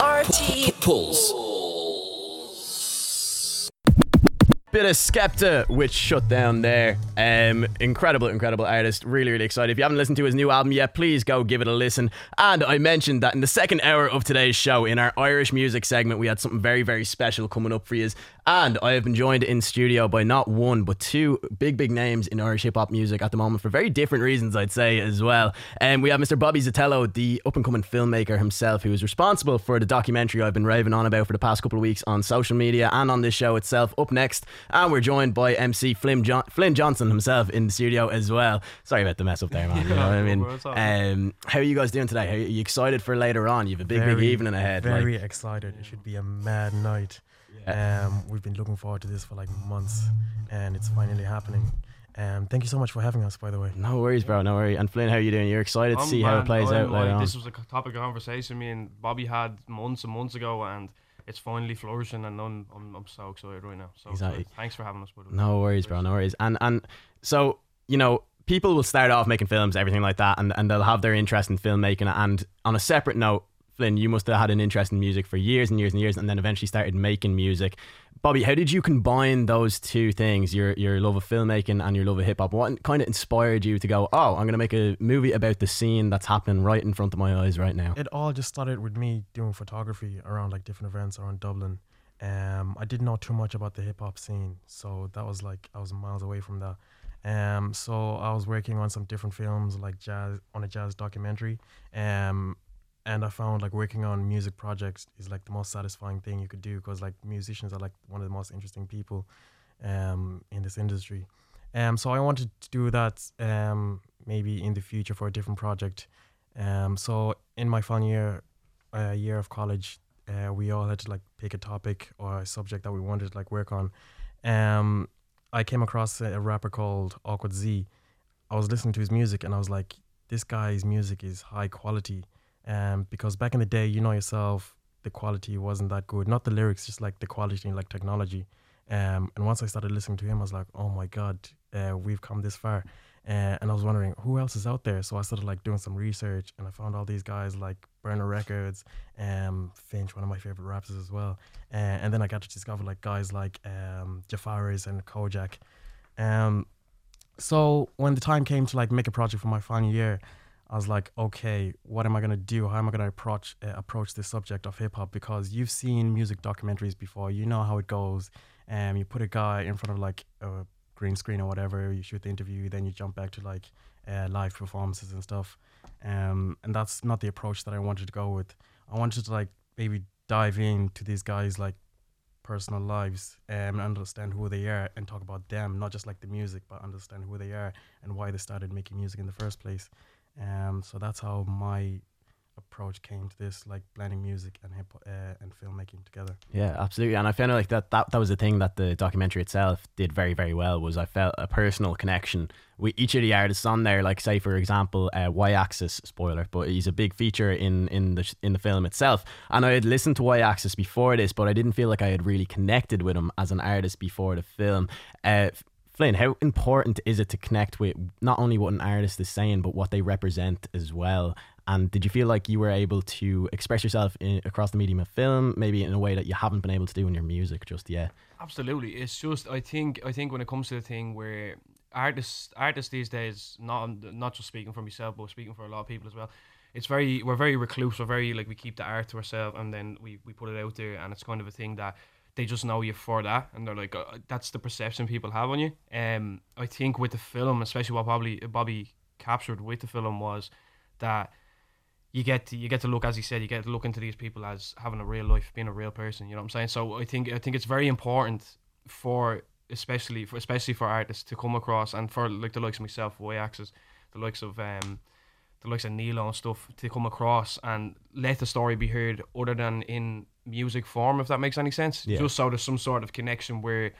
RT Pulse. Bit of Skepta, which shut down there. Um, incredible, incredible artist. Really, really excited. If you haven't listened to his new album yet, please go give it a listen. And I mentioned that in the second hour of today's show, in our Irish music segment, we had something very, very special coming up for you. And I have been joined in studio by not one, but two big, big names in Irish hip hop music at the moment for very different reasons, I'd say, as well. And um, we have Mr. Bobby Zithelo, the up and coming filmmaker himself, who is responsible for the documentary I've been raving on about for the past couple of weeks on social media and on this show itself. Up next, and we're joined by MC Flynn, jo- Flynn Johnson himself in the studio as well. Sorry about the mess up there, man. You know what I mean? Um, how are you guys doing today? Are you excited for later on? You have a big, big evening ahead. Very like, excited. It should be a mad night. Um, we've been looking forward to this for like months, and it's finally happening. Um, thank you so much for having us, by the way. no worries, bro. No worries. And Flynn, how are you doing? You're excited to I'm- see how it plays I'm out later like, on. This was a topic of conversation me and Bobby had months and months ago, and it's finally flourishing, and I'm, I'm, I'm so excited right now. So Exactly. excited. thanks for having us, by the way. No worries, bro. No worries. And and so you know, people will start off making films, everything like that, and and they'll have their interest in filmmaking. And on a separate note, Flynn, you must have had an interest in music for years and years and years, and then eventually started making music. Bobby, how did you combine those two things, your your love of filmmaking and your love of hip hop? What kind of inspired you to go, oh, I'm going to make a movie about the scene that's happening right in front of my eyes right now? It all just started with me doing photography around like different events around Dublin. Um, I didn't know too much about the hip hop scene, so that was like I was miles away from that. Um, so I was working on some different films, like jazz on a jazz documentary. Um, and I found like working on music projects is like the most satisfying thing you could do because like musicians are like one of the most interesting people, um, in this industry. Um, so I wanted to do that um, maybe in the future for a different project. Um, so in my final year, uh, year of college, uh, we all had to like pick a topic or a subject that we wanted to like work on. Um, I came across a, a rapper called Awkward Z. I was listening to his music and I was like, this guy's music is high quality. Um, because back in the day, you know yourself, the quality wasn't that good. Not the lyrics, just like the quality, and like technology. Um, and once I started listening to him, I was like, oh my god, uh, we've come this far. Uh, and I was wondering who else is out there. So I started like doing some research, and I found all these guys like Burner Records, um, Finch, one of my favorite rappers as well. Uh, and then I got to discover like guys like um, Jafaris and Kojaque. Um, so when the time came to like make a project for my final year, I was like, okay, what am I gonna do? How am I gonna approach uh, approach this subject of hip hop? Because you've seen music documentaries before, you know how it goes. Um, you put a guy in front of like a green screen or whatever, you shoot the interview, then you jump back to like uh, live performances and stuff. Um, and that's not the approach that I wanted to go with. I wanted to like maybe dive into these guys like personal lives um, and understand who they are and talk about them, not just like the music, but understand who they are and why they started making music in the first place. Um, so that's how my approach came to this, like blending music and hip uh, and filmmaking together. Yeah, absolutely. And I found like that, that that was the thing that the documentary itself did very, very well was I felt a personal connection with each of the artists on there. Like say for example, uh, Y Axis spoiler, but he's a big feature in in the in the film itself. And I had listened to Y Axis before this, but I didn't feel like I had really connected with him as an artist before the film. Uh, Flynn, how important is it to connect with not only what an artist is saying, but what they represent as well? And did you feel like you were able to express yourself in, across the medium of film, maybe in a way that you haven't been able to do in your music just yet? Absolutely, it's just I think I think when it comes to the thing where artists artists these days, not not just speaking for myself, but speaking for a lot of people as well. It's very we're very recluse. We're very like we keep the art to ourselves, and then we we put it out there, and it's kind of a thing that they just know you for that, and they're like uh, that's the perception people have on you. Um, I think with the film, especially what probably Bobby captured with the film was that you get to, you get to look as he said you get to look into these people as having a real life being a real person you know what i'm saying so i think i think it's very important for especially for especially for artists to come across and for like the likes of myself y axis the likes of um the likes of Neil and stuff to come across and let the story be heard other than in music form if that makes any sense. Yeah. just so there's some sort of connection where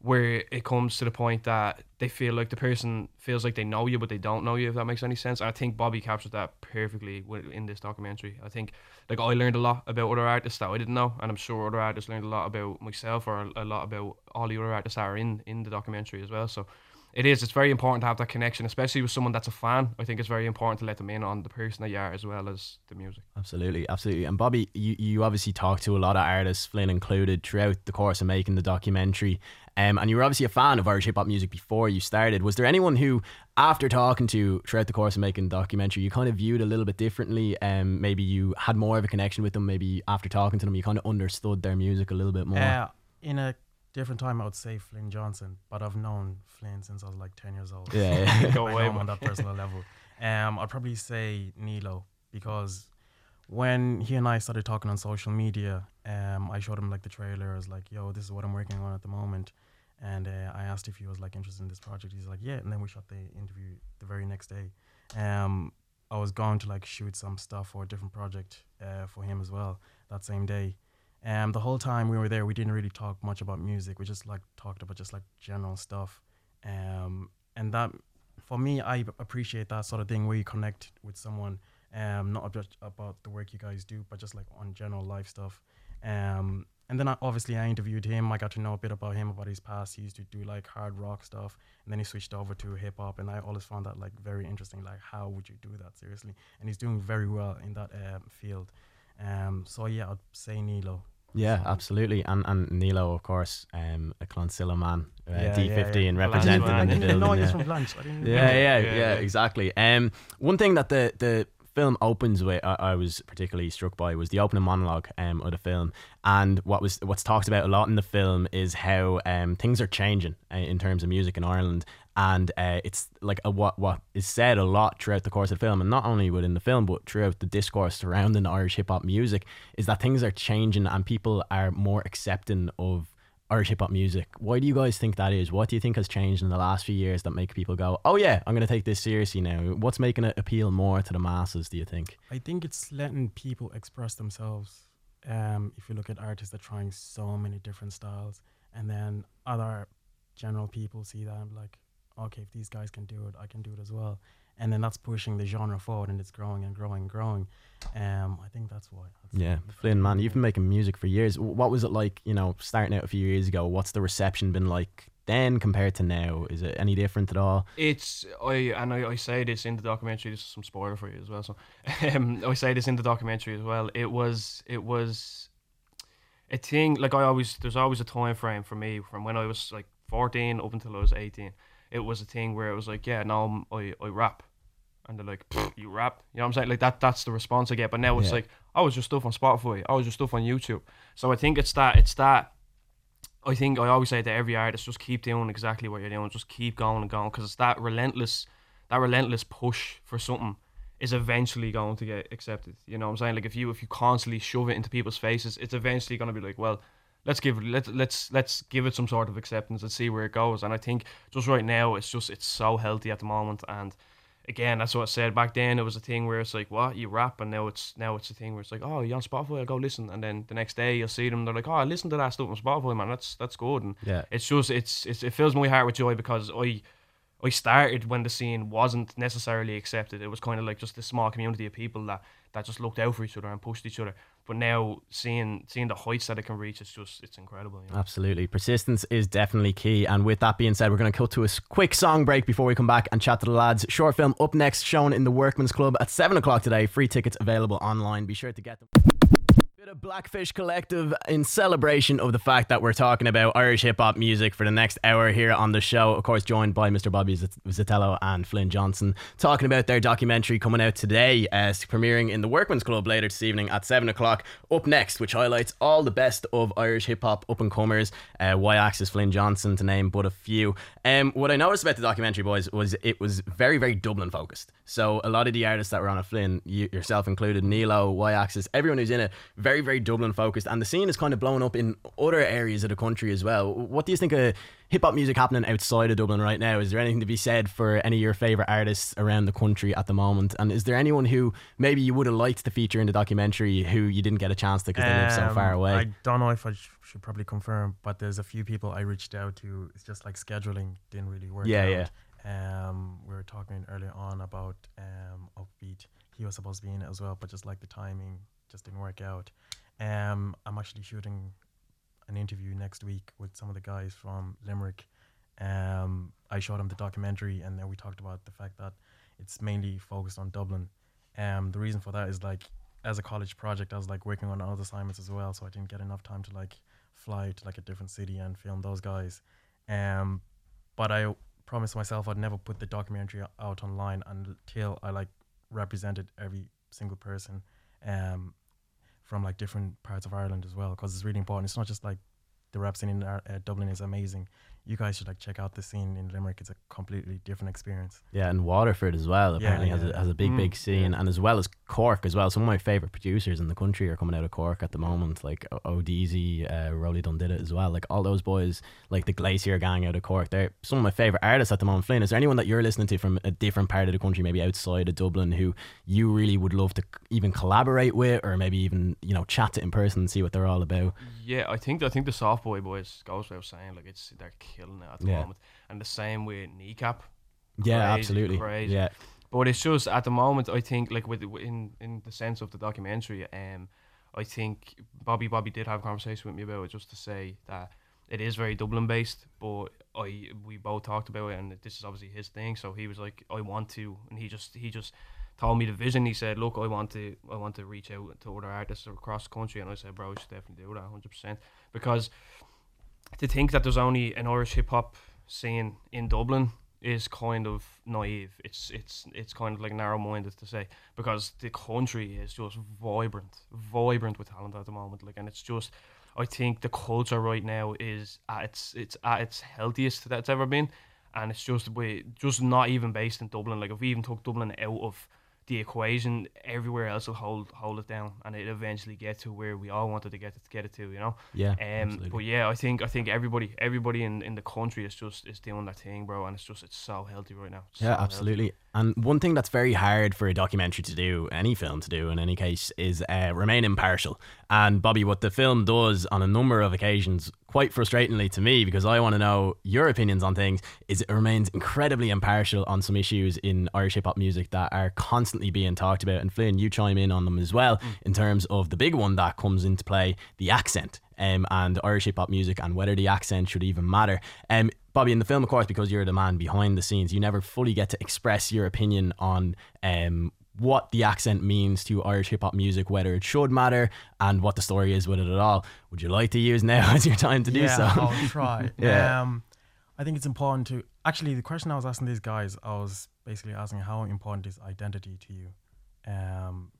where it comes to the point that they feel like the person feels like they know you but they don't know you if that makes any sense. And i think bobby captured that perfectly in this documentary. I think like i learned a lot about other artists that i didn't know and i'm sure other artists learned a lot about myself or a, lot about all the other artists that are in in the documentary as well. So it is. It's very important to have that connection, especially with someone that's a fan. I think it's very important to let them in on the person that you are as well as the music. Absolutely, absolutely. And Bobby, you, you obviously talked to a lot of artists, Flynn included, throughout the course of making the documentary. Um, and you were obviously a fan of Irish hip hop music before you started. Was there anyone who, after talking to throughout the course of making the documentary, you kind of viewed a little bit differently? Um, maybe you had more of a connection with them. Maybe after talking to them, you kind of understood their music a little bit more. Uh, in a different time, I would say Flynn Johnson, but I've known Flynn since I was like 10 years old. Yeah, yeah. Go I away, know him on that personal level. Um, I'd probably say Nealo because when he and I started talking on social media, um, I showed him like the trailer. I was like, "Yo, this is what I'm working on at the moment," and uh, I asked if he was like interested in this project. He's like, "Yeah," and then we shot the interview the very next day. Um, I was going to like shoot some stuff for a different project uh, for him as well that same day. Um, the whole time we were there, we didn't really talk much about music. We just like talked about just like general stuff. Um, and that, for me, I appreciate that sort of thing where you connect with someone, um, not just about the work you guys do, but just like on general life stuff. Um, and then I, obviously I interviewed him. I got to know a bit about him, about his past. He used to do like hard rock stuff, and then he switched over to hip hop. And I always found that like very interesting. Like, how would you do that seriously? And he's doing very well in that um, field. Um, so yeah, I'd say Nealo. Yeah, absolutely. And and Nealo, of course, um, a Clonsilla man, uh, Yeah, D15 yeah, yeah. in the building. from Blanche. Yeah, yeah, yeah, Yeah, yeah. exactly. Um, one thing that the the film opens with, I, I was particularly struck by, was the opening monologue um of the film, and what was what's talked about a lot in the film is how um things are changing uh, in terms of music in Ireland, and uh, it's like a, what what is said a lot throughout the course of the film, and not only within the film but throughout the discourse surrounding Irish hip hop music, is that things are changing and people are more accepting of Irish hip hop music. Why do you guys think that is? What do you think has changed in the last few years that make people go, "Oh yeah, I'm going to take this seriously now"? What's making it appeal more to the masses? Do you think? I think it's letting people express themselves. Um, if you look at artists that are trying so many different styles, and then other general people see that like, okay, if these guys can do it, I can do it as well. And then that's pushing the genre forward, and it's growing and growing and growing. Um, I think that's why. That's Yeah, Flynn, man, you've been making music for years. What was it like, you know, starting out a few years ago? What's the reception been like then compared to now? Is it any different at all? It's I and I, I say this in the documentary. This is some spoiler for you as well. So, um, I say this in the documentary as well. It was it was a thing. Like I always, there's always a time frame for me from when I was like 14 up until I was 18. It was a thing where it was like, yeah, now I'm, I I rap, and they're like, you rap. You know what I'm saying? Like that. That's the response I get. But now it's Yeah. like, I was just stuff on Spotify. I was just stuff on YouTube. So I think it's that. It's that. I think I always say to every artist, just keep doing exactly what you're doing. Just keep going and going because it's that relentless, that relentless push for something is eventually going to get accepted. You know what I'm saying? Like if you if you constantly shove it into people's faces, it's eventually going to be like, well, let's give it let let's let's give it some sort of acceptance and see where it goes. And I think just right now, it's just it's so healthy at the moment and. Again, that's what I said back then. It was a thing where it's like, "What you rap?" and now it's now it's a thing where it's like, "Oh, you on Spotify? I'll go listen." And then the next day, you'll see them. They're like, "Oh, I listened to that stuff on Spotify, man. That's that's good." And Yeah. it's just it's, it's it fills my heart with joy because I I started when the scene wasn't necessarily accepted. It was kind of like just a small community of people that, that just looked out for each other and pushed each other. But now seeing seeing the heights that it can reach, it's just it's incredible. You know? Absolutely. Persistence is definitely key. And with that being said, we're going to cut to a quick song break before we come back and chat to the lads. Short film up next, shown in the Workman's Club at 7 o'clock today. Free tickets available online. Be sure to get them. Blackfish Collective in celebration of the fact that we're talking about Irish hip hop music for the next hour here on the show. Of course, joined by Mr. Bobby Zit- Zithelo and Flynn Johnson, talking about their documentary coming out today, uh, premiering in the Workman's Club later this evening at 7 o'clock. Up next, which highlights all the best of Irish hip hop up and comers, uh, Y Axis, Flynn Johnson, to name but a few. Um, what I noticed about the documentary, boys, was it was very, very Dublin focused. So a lot of the artists that were on it, Flynn, you, yourself included, Nealo, Y Axis, everyone who's in it, very, very Dublin focused. And the scene is kind of blowing up in other areas of the country as well. What do you think of hip hop music happening outside of Dublin right now? Is there anything to be said for any of your favourite artists around the country at the moment? And is there anyone who maybe you would have liked to feature in the documentary who you didn't get a chance to because they live so far Um, away? I don't know if I sh- should probably confirm, but there's a few people I reached out to. It's just like scheduling didn't really work. Yeah, out. yeah. Um, we were talking earlier on about um, Upbeat. He was supposed to be in it as well, but just like the timing just didn't work out. Um, I'm actually shooting an interview next week with some of the guys from Limerick. Um, I showed him the documentary, and then we talked about the fact that it's mainly focused on Dublin. Um, the reason for that is like as a college project, I was like working on other assignments as well, so I didn't get enough time to like fly to like a different city and film those guys. Um, but I promised myself I'd never put the documentary out online until I like represented every single person, um, from like different parts of Ireland as well, because it's really important. It's not just like the rap scene in uh, Dublin is amazing. You guys should like check out the scene in Limerick. It's a completely different experience. Yeah, and Waterford as well. Yeah, Apparently has a has a big Mm, big scene, yeah. and as well as Cork as well. Some of my favorite producers in the country are coming out of Cork at the moment, like O- O'Deezy, uh, Rolly Dunn did it as well. Like all those boys, like the Glacier Gang out of Cork. They're some of my favorite artists at the moment. Flynn, is there anyone that you're listening to from a different part of the country, maybe outside of Dublin, who you really would love to even collaborate with, or maybe even you know chat to in person and see what they're all about? Yeah, I think I think the soft boy boys goes without saying like it's they're killing it at the Yeah. moment, and the same with kneecap. Yeah, absolutely. crazy. Yeah, But it's just at the moment, I think like with in in the sense of the documentary, um, I think Bobby Bobby did have a conversation with me about it just to say that it is very Dublin based, but I we both talked about it, and this is obviously his thing. So he was like, I want to, and he just he just told me the vision. He said, look, I want to I want to reach out to other artists across the country, and I said, bro, you should definitely do that, hundred percent, because to think that there's only an Irish hip hop scene in Dublin is kind of naive. It's it's it's kind of like narrow minded to say because the country is just vibrant, vibrant with talent at the moment. Like, and it's just, I think the culture right now is at its it's at its healthiest that it's ever been, and it's just we just not even based in Dublin. Like, if we even took Dublin out of the equation, everywhere else will hold hold it down, and it eventually get to where we all wanted to get it to get it to. You know. yeah. Um, absolutely. but yeah, I think I think everybody everybody in, in the country is just is doing their thing, bro, and it's just it's so healthy right now. It's so Yeah, healthy. And one thing that's very hard for a documentary to do, any film to do in any case, is uh, remain impartial. And Bobby, what the film does on a number of occasions, quite frustratingly to me, because I want to know your opinions on things, is it remains incredibly impartial on some issues in Irish hip hop music that are constantly being talked about. And Flynn, you chime in on them as well in terms of the big one that comes into play, the accent. Um, and Irish hip hop music and whether the accent should even matter. Um, Bobby, in the film, of course, because you're the man behind the scenes, you never fully get to express your opinion on um, what the accent means to Irish hip hop music, whether it should matter, and what the story is with it at all. Would you like to use now as your time to do yeah, so? I'll try. Yeah. Um, I think it's important to actually the question I was asking these guys, I was basically asking how important is identity to you, um,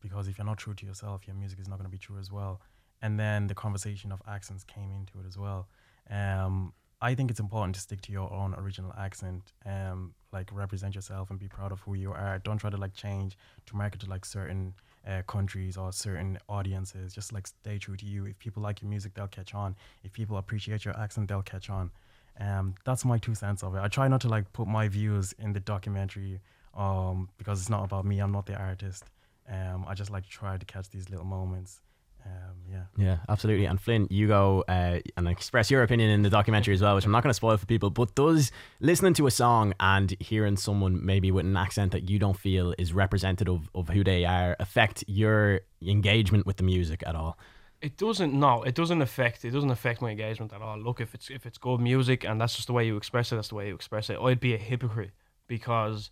because if you're not true to yourself, your music is not going to be true as well. And then the conversation of accents came into it as well. Um, I think it's important to stick to your own original accent, um, like represent yourself and be proud of who you are. Don't try to like change to market to like certain uh, countries or certain audiences. Just like stay true to you. If people like your music, they'll catch on. If people appreciate your accent, they'll catch on. Um, that's my two cents of it. I try not to like put my views in the documentary, um, because it's not about me. I'm not the artist. Um, I just like to try to catch these little moments. Um, yeah. Yeah, absolutely. And Flynn, you go uh, and express your opinion in the documentary as well, which I'm not going to spoil for people. But does listening to a song and hearing someone maybe with an accent that you don't feel is representative of who they are affect your engagement with the music at all? It doesn't no, it doesn't affect it doesn't affect my engagement at all. Look, if it's if it's good music and that's just the way you express it, that's the way you express it. I'd be a hypocrite because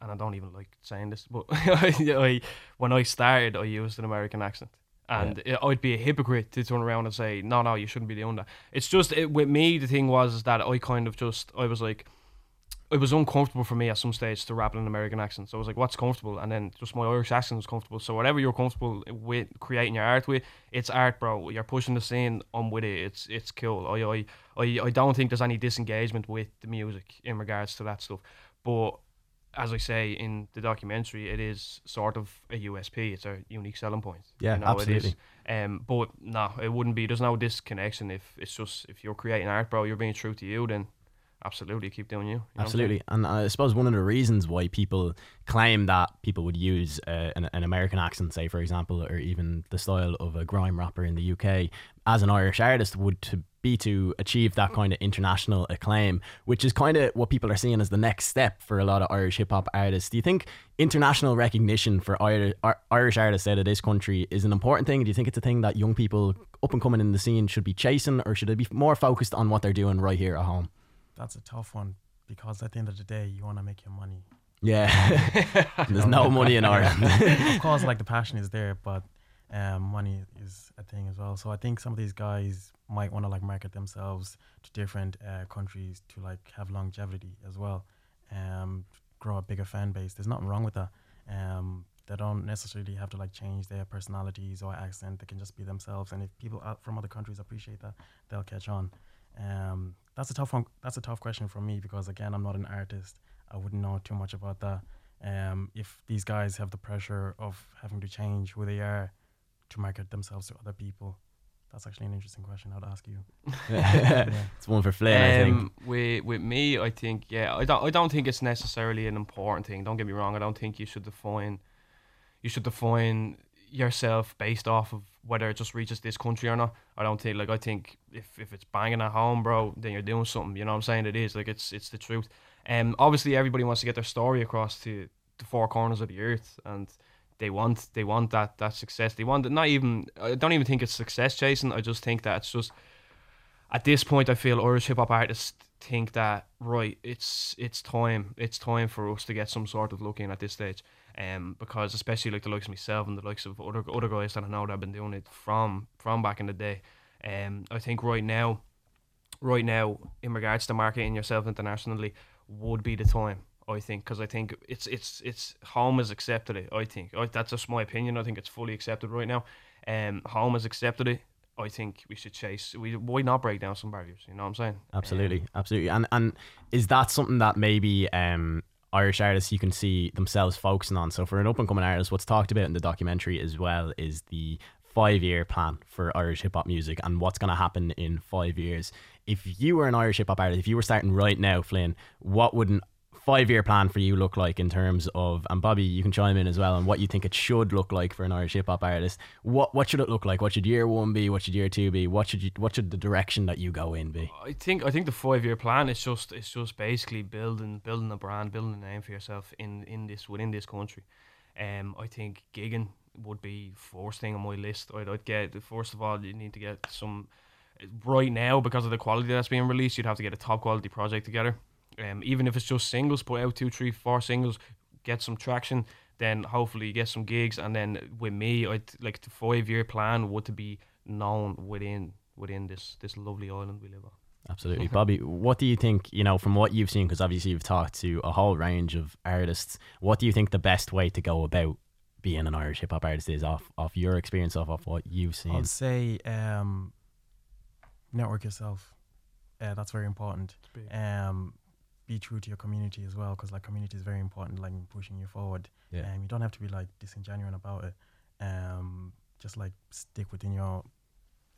and I don't even like saying this, but I, when I started, I used an American accent, and it, I'd be a hypocrite to turn around and say, "No, no, you shouldn't be doing that." It's just it, with me. The thing was is that I kind of just I was like, it was uncomfortable for me at some stage to rap in an American accent. So I was like, "What's comfortable?" And then just my Irish accent was comfortable. So whatever you're comfortable with creating your art with, it's art, bro. You're pushing the scene. I'm with it. It's it's cool. I I I, I don't think there's any disengagement with the music in regards to that stuff, but as I say in the documentary, it is sort of a USP. It's a unique selling point. Yeah, you know, absolutely. is. Um, but no, it wouldn't be. There's no disconnection if it's just if you're creating art, bro. You're being true to you. Then absolutely keep doing you. you? Absolutely. And I suppose one of the reasons why people claim that people would use uh, an, an American accent, say, for example, or even the style of a grime rapper in the UK as an Irish artist would to be to achieve that kind of international acclaim, which is kind of what people are seeing as the next step for a lot of Irish hip hop artists. Do you think international recognition for Ir- Ir- Irish artists out of this country is an important thing? Do you think it's a thing that young people up and coming in the scene should be chasing, or should they be more focused on what they're doing right here at home? That's a tough one because at the end of the day, you want to make your money. Yeah, there's no money in Ireland. of course, like the passion is there, but um, money is a thing as well. So I think some of these guys might want to like market themselves to different uh, countries to like have longevity as well, um, grow a bigger fan base. There's nothing wrong with that. Um, they don't necessarily have to like change their personalities or accent. They can just be themselves. And if people out from other countries appreciate that, they'll catch on. Um, that's a tough one. That's a tough question for me because again, I'm not an artist. I wouldn't know too much about that. Um, if these guys have the pressure of having to change who they are to market themselves to other people, that's actually an interesting question. I'd ask you. It's one for Flynn, I think. Um, with with me, I think yeah, I don't I don't think it's necessarily an important thing. Don't get me wrong. I don't think you should define you should define yourself based off of whether it just reaches this country or not. I don't think like I think if, if it's banging at home, bro, then you're doing something. You know what I'm saying? It is like it's it's the truth. Um, obviously everybody wants to get their story across to the four corners of the earth, and they want they want that that success. They want it. Not even I don't even think it's success chasing. I just think that it's just at this point, I feel Irish hip hop artists think that right, it's it's time, it's time for us to get some sort of look in at this stage, um, because especially like the likes of myself and the likes of other other guys that I know that have been doing it from from back in the day, um, I think right now, right now in regards to marketing yourself internationally, would be the time. I think because I think it's it's it's home has accepted it. I think I, that's just my opinion. I think it's fully accepted right now. Um, home has accepted it. I think we should chase. We why not break down some barriers? You know what I'm saying? Absolutely, Um, absolutely. And and is that something that maybe um Irish artists you can see themselves focusing on? So for an up and coming artist, what's talked about in the documentary as well is the five year plan for Irish hip hop music and what's going to happen in five years. If you were an Irish hip hop artist, if you were starting right now, Flynn, what would an five year plan for you look like in terms of and Bobby, you can chime in as well on what you think it should look like for an Irish hip hop artist. What what should it look like? What should year one be? What should year two be? What should you what should the direction that you go in be? I think I think the five year plan is just it's just basically building building a brand, building a name for yourself in in this within this country. Um, I think gigging would be first thing on my list. I'd, I'd get first of all you need to get some right now because of the quality that's being released. You'd have to get a top quality project together. Um, even if it's just singles, put out two, three, four singles, get some traction. Then hopefully you get some gigs, and then with me, I'd like the five year plan would to be known within within this this lovely island we live on. Absolutely. Bobby, what do you think, you know, from what you've seen, because obviously you've talked to a whole range of artists, what do you think the best way to go about being an Irish hip hop artist is off, off your experience, off, off what you've seen? I'd say um, network yourself. Uh, that's very important. Um, be true to your community as well, because like community is very important, like pushing you forward. Yeah. Um, you don't have to be like disingenuous about it. Um, just like stick within your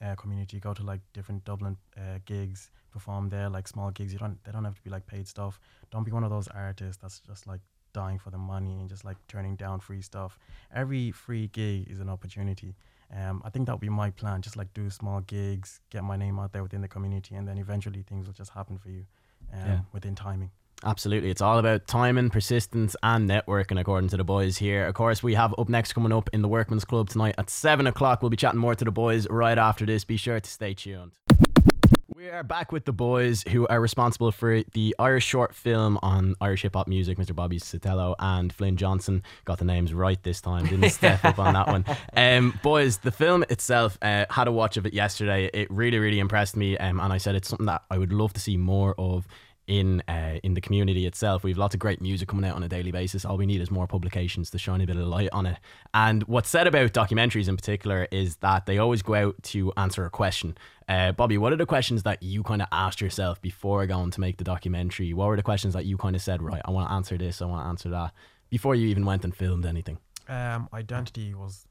uh, community. Go to like different Dublin uh, gigs, perform there, like small gigs. You don't. They don't have to be like paid stuff. Don't be one of those artists that's just like dying for the money and just like turning down free stuff. Every free gig is an opportunity. Um, I think that would be my plan. Just like do small gigs, get my name out there within the community, and then eventually things will just happen for you um, Yeah. within timing. Absolutely. It's all about timing, persistence, and networking, according to the boys here. Of course, we have up next coming up in the Workman's Club tonight at 7 o'clock. We'll be chatting more to the boys right after this. Be sure to stay tuned. We are back with the boys who are responsible for the Irish short film on Irish hip hop music, Mr. Bobby Zithelo and Flynn Johnson. Got the names right this time, didn't step up on that one. Um, boys, the film itself, uh, had a watch of it yesterday. It really, really impressed me, um, and I said it's something that I would love to see more of in uh, in the community itself. We've lots of great music coming out on a daily basis. All we need is more publications to shine a bit of light on it. And what's said about documentaries in particular is that they always go out to answer a question. Uh, Bobby, what are the questions that you kind of asked yourself before going to make the documentary? What were the questions that you kind of said, right, I want to answer this, I want to answer that, before you even went and filmed anything? Um, identity was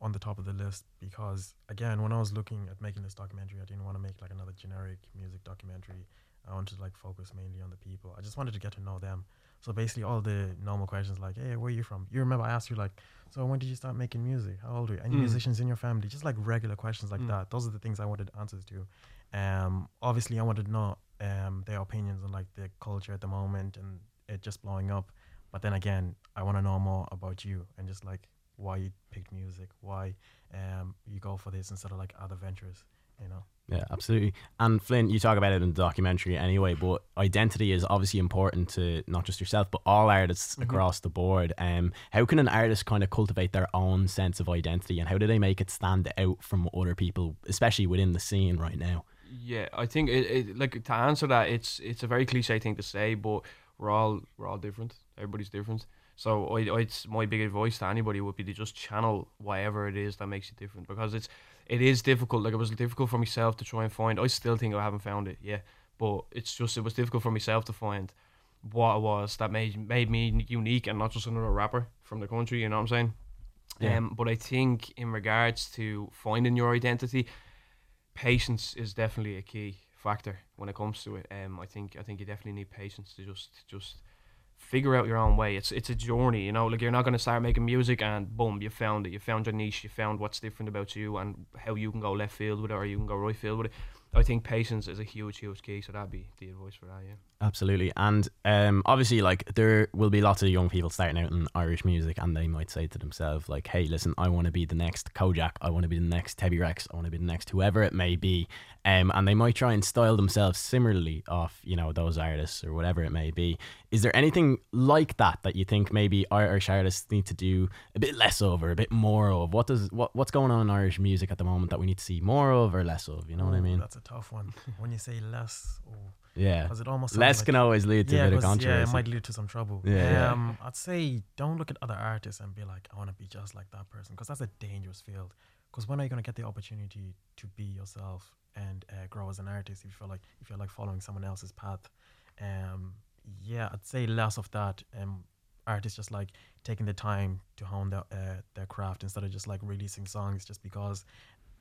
on the top of the list because again, when I was looking at making this documentary, I didn't want to make like another generic music documentary. I wanted to like focus mainly on the people. I just wanted to get to know them. So basically, all the normal questions like, "Hey, where are you from?" You remember I asked you like, "So when did you start making music? How old are you? Any Mm. musicians in your family?" Just like regular questions like Mm. that. Those are the things I wanted answers to. Um, obviously, I wanted to know um their opinions on like the culture at the moment and it just blowing up. But then again, I want to know more about you and just like why you picked music, why um you go for this instead of like other ventures, you know. Yeah, absolutely. And Flynn, you talk about it in the documentary anyway, but identity is obviously important to not just yourself, but all artists Mm-hmm. across the board. Um, how can an artist kind of cultivate their own sense of identity, and how do they make it stand out from other people, especially within the scene right now? Yeah, I think it, it like to answer that it's it's a very cliche thing to say, but we're all we're all different. Everybody's different. So I, I it's my big advice to anybody would be to just channel whatever it is that makes you different because it's it is difficult. Like it was difficult for myself to try and find. I still think I haven't found it. Yeah, but it's just it was difficult for myself to find what it was that made made me unique and not just another rapper from the country. You know what I'm saying? Yeah. Um, but I think in regards to finding your identity, patience is definitely a key factor when it comes to it. Um, I think I think you definitely need patience to just just figure out your own way. It's it's a journey, you know. Like you're not gonna start making music and boom, you found it. You found your niche. You found what's different about you and how you can go left field with it or you can go right field with it. I think patience is a huge, huge key. So that'd be the advice for that. Yeah. Absolutely. And um, obviously, like, there will be lots of young people starting out in Irish music, and they might say to themselves, like, hey, listen, I want to be the next Kojaque. I want to be the next Tebi Rex. I want to be the next whoever it may be. Um, and they might try and style themselves similarly off, you know, those artists or whatever it may be. Is there anything like that that you think maybe Irish artists need to do a bit less of or a bit more of? What does what what's going on in Irish music at the moment that we need to see more of or less of? You know what I mean? That's a tough one. when you say less, oh, Yeah. because it almost Less like, can always lead to yeah, a bit of controversy. yeah, it might lead to some trouble. Yeah, yeah. Um, I'd say don't look at other artists and be like, I want to be just like that person, because that's a dangerous field. Because when are you gonna get the opportunity to be yourself and uh, grow as an artist if you feel like if you're like following someone else's path? Um, yeah, I'd say less of that. Um, artists just like taking the time to hone their uh, their craft instead of just like releasing songs just because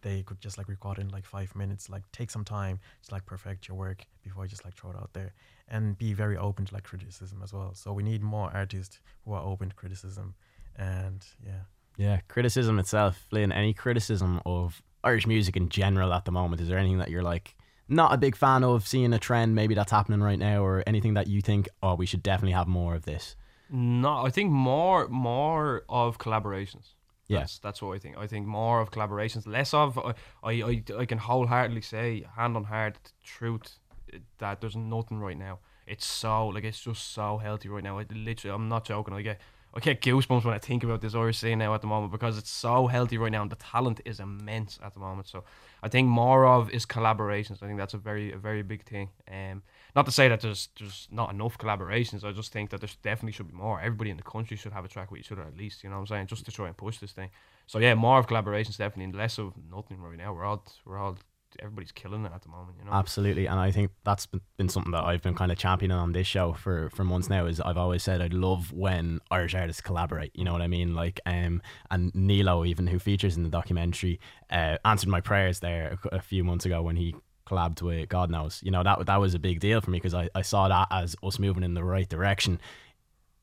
they could just like record in like five minutes. Like take some time to like perfect your work before you just like throw it out there and be very open to like criticism as well. So we need more artists who are open to criticism and yeah. Yeah, criticism itself, Flynn. Any criticism of Irish music in general at the moment? Is there anything that you're like not a big fan of seeing a trend maybe that's happening right now, or anything that you think, oh, we should definitely have more of this? No, I think more more of collaborations. Yeah. That's that's what I think. I think more of collaborations, less of. I I, I, I can wholeheartedly say, hand on heart, truth, eh, that there's nothing right now. It's so like it's just so healthy right now. I literally, I'm not joking. I get I get goosebumps when I think about this Irish now at the moment because it's so healthy right now and the talent is immense at the moment. So I think more of is collaborations. I think that's a very a very big thing. Um, not to say that there's there's not enough collaborations. I just think that there definitely should be more. Everybody in the country should have a track with each other at least. You know what I'm saying? Just to try and push this thing. So yeah, more of collaborations definitely, and less of nothing right now. We're all we're all everybody's killing it at the moment. You know. Absolutely, and I think that's been, something that I've been kind of championing on this show for for months now. Is I've always said I'd love when Irish artists collaborate. You know what I mean? Like, um, and Nealo even who features in the documentary, uh, answered my prayers there a, a few months ago when he collabed with God knows. You know that that was a big deal for me because I I saw that as us moving in the right direction.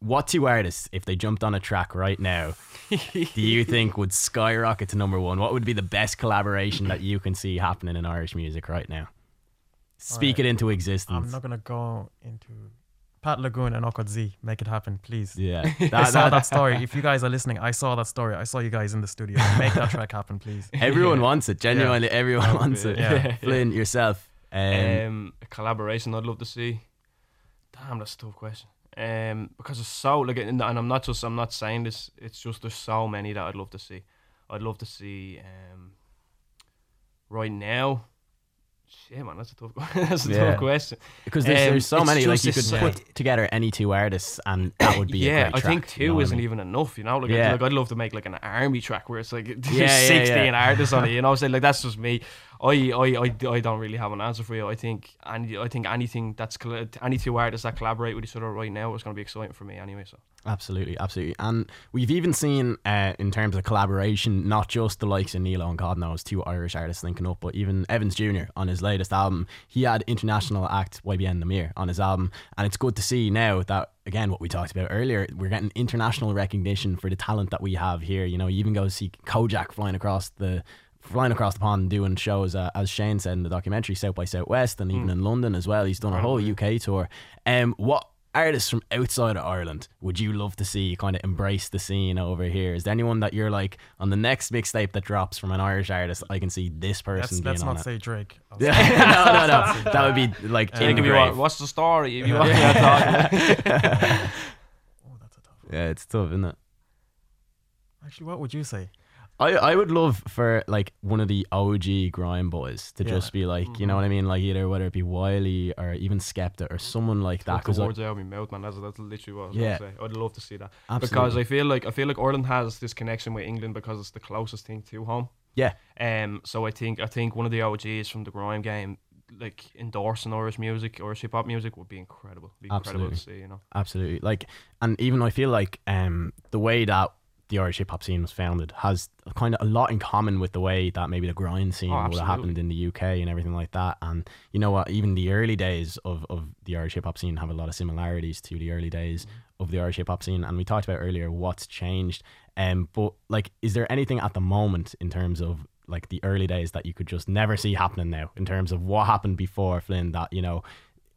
What two artists, if they jumped on a track right now, do you think would skyrocket to number one? What would be the best collaboration that you can see happening in Irish music right now? Speak Alright. it into existence. I'm not gonna go into Pat Lagoon and Okot Z. Make it happen, please. yeah, I that, saw that- that story. If you guys are listening, I saw that story. I saw you guys in the studio. Make that track happen, please. everyone wants it. Genuinely, everyone wants it. Yeah. Flynn, yourself. Um, Um, a collaboration I'd love to see. Damn, that's a tough question. Um, because it's so like, and and I'm not just I'm not saying this. It's just there's so many that I'd love to see. I'd love to see. Um, right now, shit, man, that's a tough. that's a Yeah. tough question. because there's, um, there's so it's many. Like just you could this- put together any two artists, and that would be a yeah, great I think track, two you know what I isn't mean? even enough. You know, like, Yeah. I'd, like I'd love to make like an army track where it's like there's Yeah, yeah, 16 yeah. artists on it. You know, so like that's just me. I, I, I, I don't really have an answer for you. I think any, I think anything that's any two artists that collaborate with each other right now is going to be exciting for me anyway. So Absolutely, absolutely. And we've even seen, uh, in terms of collaboration, not just the likes of Nealo and God knows, two Irish artists linking up, but even Evans Jr. on his latest album. He had international act YBN Nahmir on his album. And it's good to see now that, again, what we talked about earlier, we're getting international recognition for the talent that we have here. You know, you even go see Kojaque flying across the. Flying across the pond and doing shows, uh, as Shane said in the documentary, South by Southwest, and even in London as well. He's done a whole UK tour. Um, what artists from outside of Ireland would you love to see kind of embrace the scene over here? Is there anyone that you're like on the next mixtape that drops from an Irish artist? I can see this person Let's, being let's on not it. say Drake. I'll Yeah, say- no, no, no. That would be like Um, in Think the if you want, what's the story? If you want to talk. Oh, that's a tough one. Yeah, it's tough, isn't it? Actually, what would you say? I, I would love for like one of the OG grime boys to Yeah. just be like, you know what I mean? Like either whether it be Wiley or even Skepta or someone like that. Took Because words out of my mouth, man. That's, that's literally what I was Yeah. gonna say. I'd love to see that absolutely, because I feel like I feel like Ireland has this connection with England because it's the closest thing to home. yeah, Um, so I think I think one of the OGs from the grime game, like endorsing Irish music, Irish hip hop music, would be incredible. Be incredible to see, you know. absolutely. Like, and even I feel like um the way that the Irish hip hop scene was founded has kind of a lot in common with the way that maybe the grime scene Oh, would have happened in the UK and everything like that. And you know what? Even the early days of, of the Irish hip hop scene have a lot of similarities to the early days of the Irish hip hop scene. And we talked about earlier what's changed. Um, but like, is there anything at the moment in terms of like the early days that you could just never see happening now in terms of what happened before Flynn that you know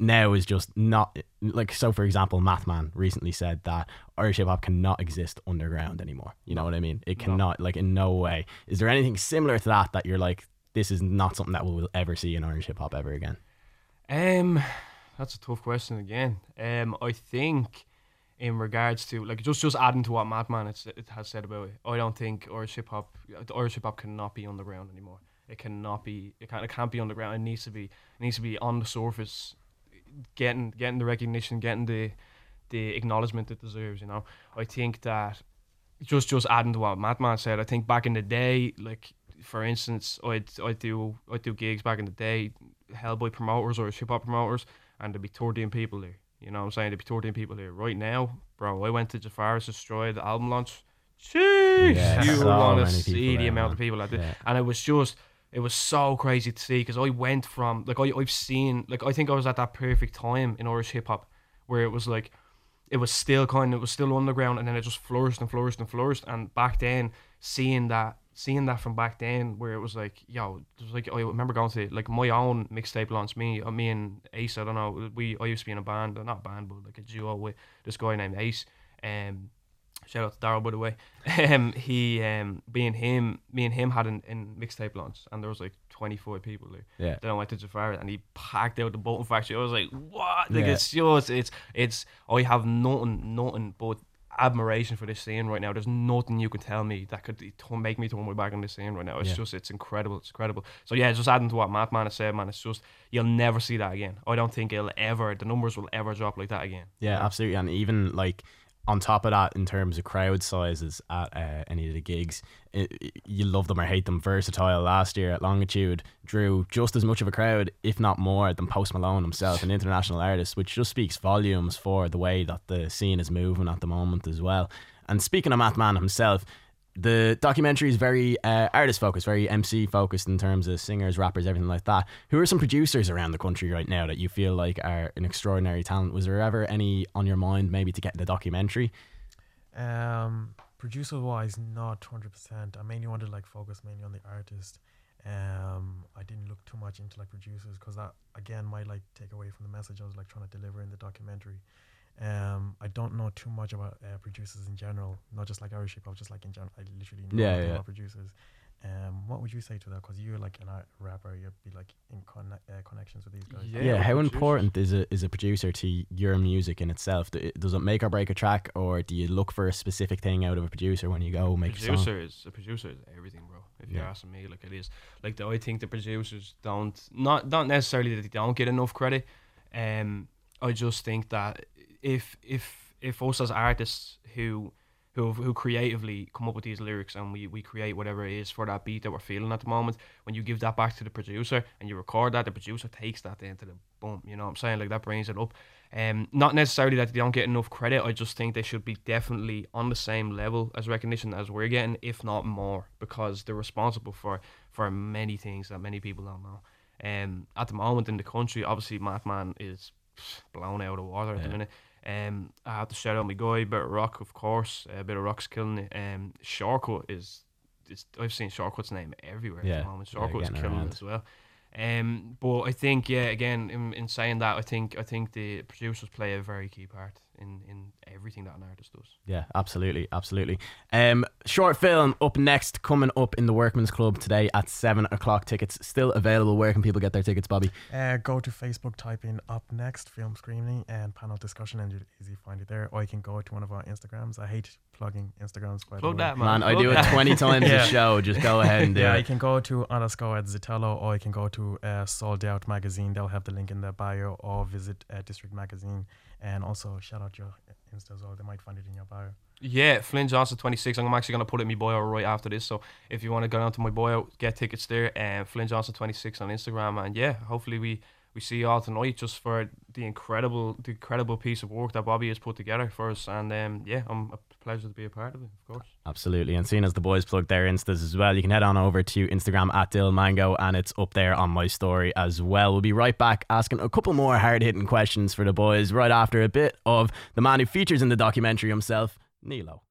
now is just not like so for example Mathman recently said that Irish hip hop cannot exist underground anymore you know what I mean it No. cannot like in no way is there anything similar to that that you're like this is not something that we'll ever see in Irish hip hop ever again Um, that's a tough question again. Um, I think in regards to like just just adding to what Mathman it's, it has said about it, I don't think Irish hip hop, Irish hip hop cannot be underground anymore. It cannot be. It can't. It can't be underground. It needs to be. It needs to be on the surface, getting getting the recognition, getting the the acknowledgement it deserves. You know. I think that just just adding to what Mathman said. I think back in the day, like for instance, I'd I'd do I'd do gigs back in the day, Hellboy promoters or hip hop promoters, and there'd be thirteen people there. You know what I'm saying? There'd be thirteen people there. Right now, bro, I went to Jafaris Destroy the album launch. Jeez, Yeah, you so want to see the there, amount of people that did, Yeah. and it was just. It was so crazy to see because I went from like I, I've seen like I think I was at that perfect time in Irish hip hop where it was like it was still kind of it was still underground and then it just flourished and flourished and flourished. And back then seeing that seeing that from back then where it was like yo it was like I remember going to like my own mixtape launch me uh, me and Ace I don't know we I used to be in a band uh, not a band but like a duo with this guy named Ace um shout out to Daryl by the way um he um me and him me and him had an, an mixtape launch and there was like twenty four people there yeah then I went to Jafari and he packed out the Button Factory. I was like, what? Like Yeah. it's just it's it's I have nothing nothing but admiration for this scene right now. There's nothing you could tell me that could make me turn my back on this scene right now. It's Yeah. just it's incredible. It's incredible. So yeah, just adding to what Mathman has said, man, it's just you'll never see that again. I don't think it'll ever the numbers will ever drop like that again. Yeah, absolutely. And even like on top of that, in terms of crowd sizes at uh, any of the gigs, i i- you love them or hate them. Versatile last year at Longitude drew just as much of a crowd, if not more, than Post Malone himself, an international artist, which just speaks volumes for the way that the scene is moving at the moment as well. And speaking of Mathman himself, the documentary is very uh, artist focused, very MC focused in terms of singers, rappers, everything like that. Who are some producers around the country right now that you feel like are an extraordinary talent? Was there ever any on your mind maybe to get in the documentary? Um, producer wise, not hundred percent. I mainly wanted to like focus mainly on the artist. Um, I didn't look too much into like producers because that again might like take away from the message I was like trying to deliver in the documentary. Um, I don't know too much about uh, producers in general, not just like Irish hip hop, just like in general. I literally know Yeah, yeah. about producers. Um, what would you say to that? Because you're like an art rapper, you'd be like in conne- uh, connections with these guys. Yeah, Yeah, how producers. important is a is a producer to your music in itself? Do- Does it make or break a track, or do you look for a specific thing out of a producer when you go make a song? producer is a producer is everything, bro. If you're asking me, like it is. Like the, I think the producers don't not not necessarily that they don't get enough credit. Um, I just think that if if if us as artists who who who creatively come up with these lyrics and we, we create whatever it is for that beat that we're feeling at the moment, when you give that back to the producer and you record that, the producer takes that into the boom. You know what I'm saying? Like that brings it up. Um, not necessarily that they don't get enough credit. I just think they should be definitely on the same level as recognition as we're getting, if not more, because they're responsible for for many things that many people don't know. Um, at the moment in the country, obviously, Mathman is blown out of water at Yeah. the minute. Um, I have to shout out my guy, bit of rock, of course. A bit of rock's killing it. Um, Shortcut is, is I've seen Shortcut's name everywhere Yeah, at the moment. yeah, killing around. it as well. Um, but I think yeah, again, in, in saying that, I think I think the producers play a very key part in, in everything that an artist does. Yeah, absolutely, absolutely. Um, short film up next, coming up in the Workman's Club today at seven o'clock. Tickets still available. Where can people get their tickets, Bobby? Uh, go to Facebook, type in up next film screening and panel discussion, and you'll easily find it there. Or you can go to one of our Instagrams. I hate plugging Instagrams. By Plug the that, man. Man, I Plug do it twenty times Yeah. a show. Just go ahead and do yeah, you can go to underscore at Zithelo, or you can go to uh, Sold Out magazine. They'll have the link in their bio, or visit uh, District Magazine. And also shout out your Insta as well. They might find it in your bio. Yeah, Flynn Johnson 26. I'm actually going to put it in my bio right after this. So if you want to go down to my bio, get tickets there. And Flynn Johnson 26 on Instagram. And yeah, hopefully we, we see you all tonight just for the incredible the incredible piece of work that Bobby has put together for us. And um, yeah, I'm pleasure to be a part of it, of course. Absolutely. And seeing as the boys plug their Instas as well, you can head on over to Instagram at Dill Mango and it's up there on my story as well. We'll be right back asking a couple more hard hitting questions for the boys right after a bit of the man who features in the documentary himself, Nealo.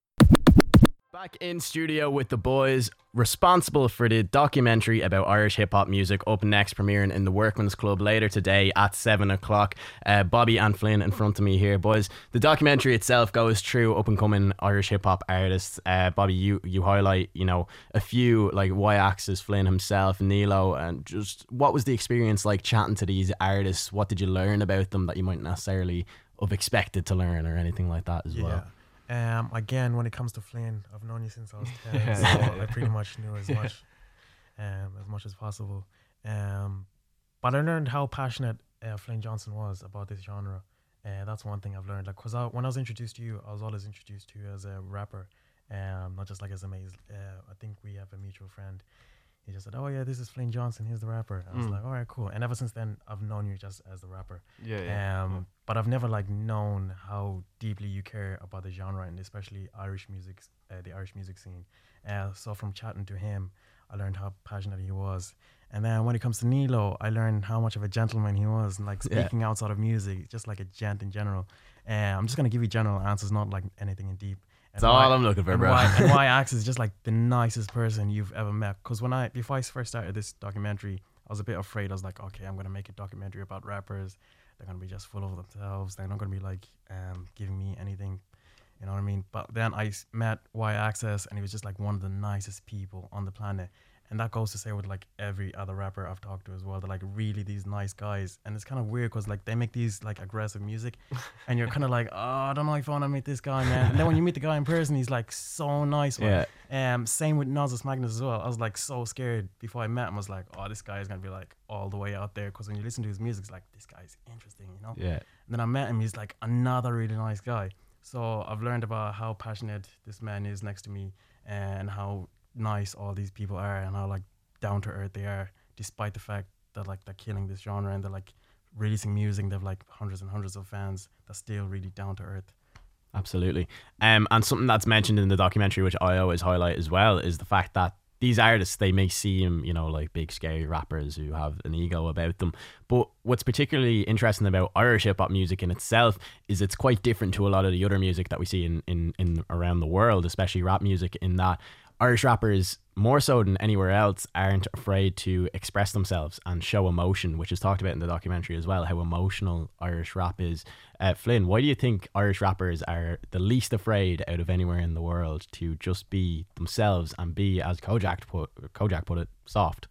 Back in studio with the boys, responsible for the documentary about Irish hip hop music, up next, premiering in the Workman's Club later today at seven o'clock. Uh, Bobby and Flynn in front of me here, boys. The documentary itself goes through up and coming Irish hip hop artists. Uh, Bobby, you you highlight you know a few like Y Axis, Flynn himself, Nealo, and just what was the experience like chatting to these artists? What did you learn about them that you might necessarily have expected to learn or anything like that as well? Um, again, when it comes to Flynn, I've known you since I was 10, Yeah. so I pretty much knew as much, um, as much as possible. Um, but I learned how passionate uh, Flynn Johnson was about this genre. Uh, that's one thing I've learned. Like, cause I, when I was introduced to you, I was always introduced to you as a rapper, um, not just like as a maze. Uh, I think we have a mutual friend. He just said, "Oh yeah, this is Flynn Johnson. He's the rapper." I was Mm. like, "All right, cool." And ever since then, I've known you just as the rapper Yeah, yeah. um, but I've never like known how deeply you care about the genre and especially Irish music, uh, the Irish music scene. Uh, so from chatting to him, I learned how passionate he was. And then when it comes to Nealo, I learned how much of a gentleman he was, and like Yeah. speaking outside of music, just like a gent in general. Uh, I'm just gonna give you general answers, not like anything in deep. That's all I'm looking for, and bro. Why, and why Axe is just like the nicest person you've ever met. Because when I, before I first started this documentary, I was a bit afraid. I was like, okay, I'm gonna make a documentary about rappers. They're gonna be just full of themselves. They're not gonna be like um, giving me anything. You know what I mean? But then I met Y Access, and he was just like one of the nicest people on the planet. And that goes to say with like every other rapper I've talked to as well. They're like really these nice guys, and it's kind of weird because like they make these like aggressive music, and you're kind of like, oh, I don't know if I want to meet this guy, man. And then when you meet the guy in person, he's like so nice. Man. Yeah. Um, same with Nozus Magnus as well. I was like so scared before I met him. I was like, oh, this guy is gonna be like all the way out there. Because when you listen to his music, it's like this guy's interesting, you know. Yeah. And then I met him. He's like another really nice guy. So I've learned about how passionate this man is next to me, and how nice all these people are, and how like down to earth they are, despite the fact that like they're killing this genre and they're like releasing music. They've like hundreds and hundreds of fans. That's still really down to earth. Absolutely. Um, and something that's mentioned in the documentary, which I always highlight as well, is the fact that these artists, they may seem, you know, like big scary rappers who have an ego about them. But what's particularly interesting about Irish hip hop music in itself is it's quite different to a lot of the other music that we see in, in, in around the world, especially rap music, in that Irish rappers, more so than anywhere else, aren't afraid to express themselves and show emotion, which is talked about in the documentary as well, how emotional Irish rap is. Uh, Flynn, why do you think Irish rappers are the least afraid out of anywhere in the world to just be themselves and be, as Kojaque put, Kojaque put it, soft?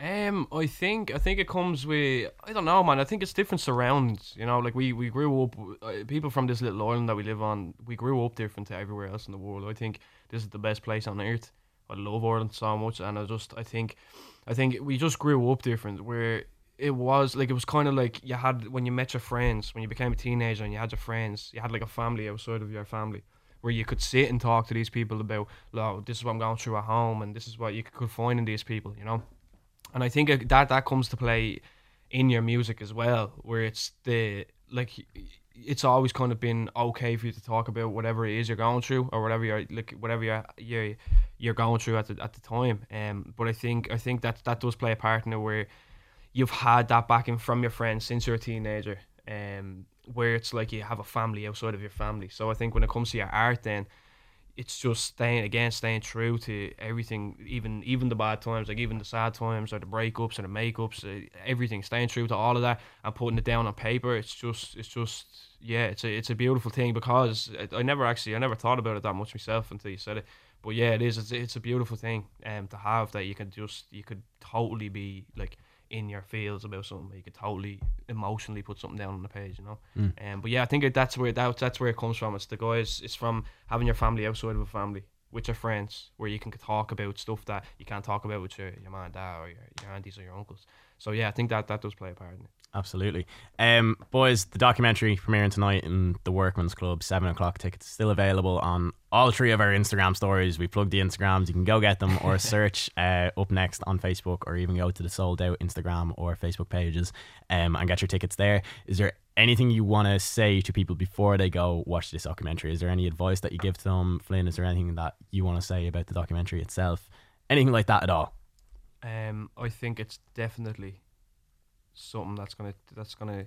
Um, I think I think it comes with I don't know, man. I think it's different surrounds. You know, like we we grew up. Uh, people from this little island that we live on, we grew up different to everywhere else in the world. I think this is the best place on earth. I love Ireland so much, and I just I think, I think we just grew up different. Where it was like it was kind of like you had when you met your friends when you became a teenager and you had your friends. You had like a family outside of your family. Where you could sit and talk to these people about, oh, this is what I'm going through at home, and this is what you could find in these people, you know and I think that that comes to play in your music as well, where it's the like it's always kind of been okay for you to talk about whatever it is you're going through or whatever you're like whatever you're you're, you're going through at the at the time. Um, but I think I think that that does play a part in it where you've had that backing from your friends since you're a teenager. Um, where it's like you have a family outside of your family. So I think when it comes to your art, then it's just staying again, staying true to everything, even even the bad times, like even the sad times or the breakups or the makeups, uh, everything, staying true to all of that and putting it down on paper. It's just, it's just, yeah, it's a, it's a beautiful thing because I never actually, I never thought about it that much myself until you said it. But yeah, it is. It's, it's a beautiful thing, um, to have that you can just, you could totally be like in your feels about something. You could totally emotionally put something down on the page, you know. Mm. Um, but yeah, I think that's where that, that's where it comes from. It's the guys. It's from having your family outside of a family with your friends, where you can talk about stuff that you can't talk about with your, your mom and dad or your, your aunties or your uncles. So yeah, I think that that does play a part in it. Absolutely. Um, boys, the documentary premiering tonight in the Workman's Club, seven o'clock. Tickets still available on all three of our Instagram stories. We plugged the Instagrams. You can go get them or search uh, up next on Facebook, or even go to the sold out Instagram or Facebook pages um, and get your tickets there. Is there anything you want to say to people before they go watch this documentary? Is there any advice that you give to them, Flynn? Is there anything that you want to say about the documentary itself? Anything like that at all? Um, I think it's definitely something that's gonna that's gonna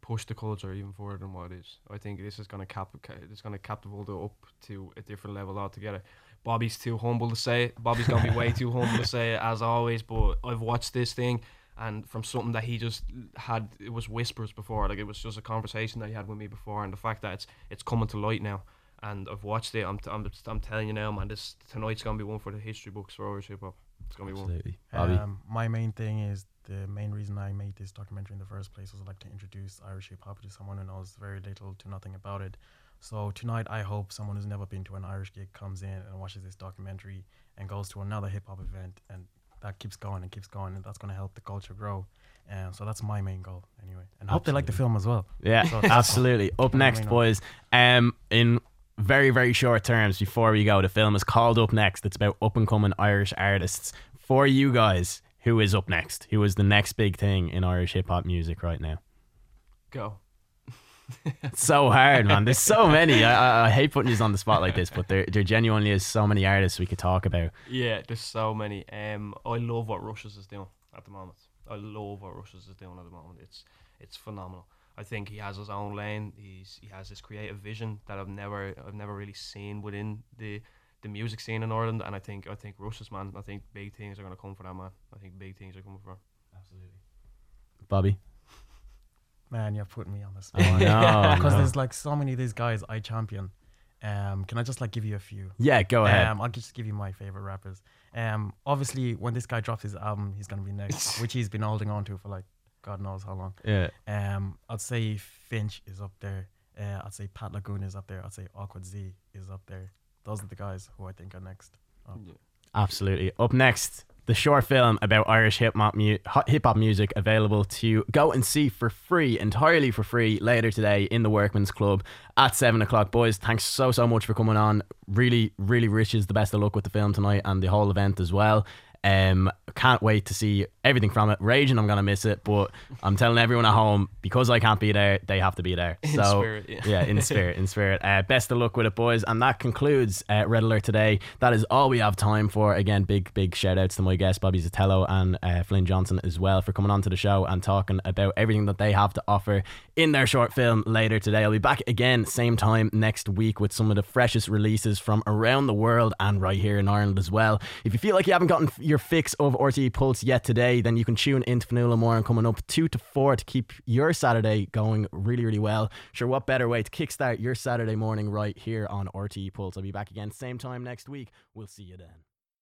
push the culture even further than what it is. I think this is gonna cap it's gonna catapult it up to a different level altogether. Bobby's too humble to say it. Bobby's gonna be way too humble to say it as always. But I've watched this thing, and from something that he just had, it was whispers before. Like it was just a conversation that he had with me before, and the fact that it's it's coming to light now. And I've watched it. I'm, I'm, I'm telling you now, man. This tonight's gonna be one for the history books for Irish hip hop. It's gonna be one. Absolutely. Um, my main thing is the main reason I made this documentary in the first place was I like to introduce Irish hip hop to someone who knows very little to nothing about it. So tonight, I hope someone who's never been to an Irish gig comes in and watches this documentary and goes to another hip hop event, and that keeps going and keeps going, and that's going to help the culture grow. Um, so that's my main goal anyway, and I hope they like the film as well. Yeah, So absolutely. Up next, boys. Um, in very very short terms, before we go, the film is called Up Next. It's about up and coming Irish artists. For you guys, who is up next? Who is the next big thing in Irish hip hop music right now? Go. It's so hard, man. There's so many. I, I, I hate putting you on the spot like this, but there there genuinely is so many artists we could talk about. Yeah, there's so many. Um, I love what Rushes is doing at the moment. I love what Rushes is doing at the moment. It's it's phenomenal. I think he has his own lane. He's he has this creative vision that I've never I've never really seen within the the music scene in Ireland. And I think I think Rushes man. I think big things are gonna come for that man. I think big things are coming for him. Absolutely. Bobby. Man, you're putting me on this. Oh no. because no. there's like so many of these guys I champion. Um, can I just like give you a few? Yeah, go ahead. Um, I'll just give you my favorite rappers. Um, obviously, when this guy drops his album, he's gonna be next, which he's been holding on to for like God knows how long. yeah. Um, I'd say Finch is up there. Uh, I'd say Pat Lagoon is up there. I'd say Awkward Z is up there. Those are the guys who I think are next. up. Absolutely. Up next, the short film about Irish hip hop mu- hip hop music available to go and see for free, entirely for free, later today in the Workman's Club at seven o'clock. Boys, thanks so so much for coming on. Really, really wishes the best of luck with the film tonight and the whole event as well. Um, can't wait to see everything from it. Raging, I'm gonna miss it, but I'm telling everyone at home because I can't be there, they have to be there. In so spirit, yeah. in spirit, in spirit. Uh, best of luck with it, boys. And that concludes uh, Red Alert today. That is all we have time for. Again, big, big shout outs to my guests, Bobby Zithelo and uh, Flynn Johnson, as well, for coming on to the show and talking about everything that they have to offer in their short film later today. I'll be back again, same time next week, with some of the freshest releases from around the world and right here in Ireland as well. If you feel like you haven't gotten your fix of RTE Pulse yet today, then you can tune into Fanula Moran coming up 2 to 4 to keep your Saturday going really, really well. Sure, what better way to kickstart your Saturday morning right here on RTE Pulse? I'll be back again, same time next week. We'll see you then.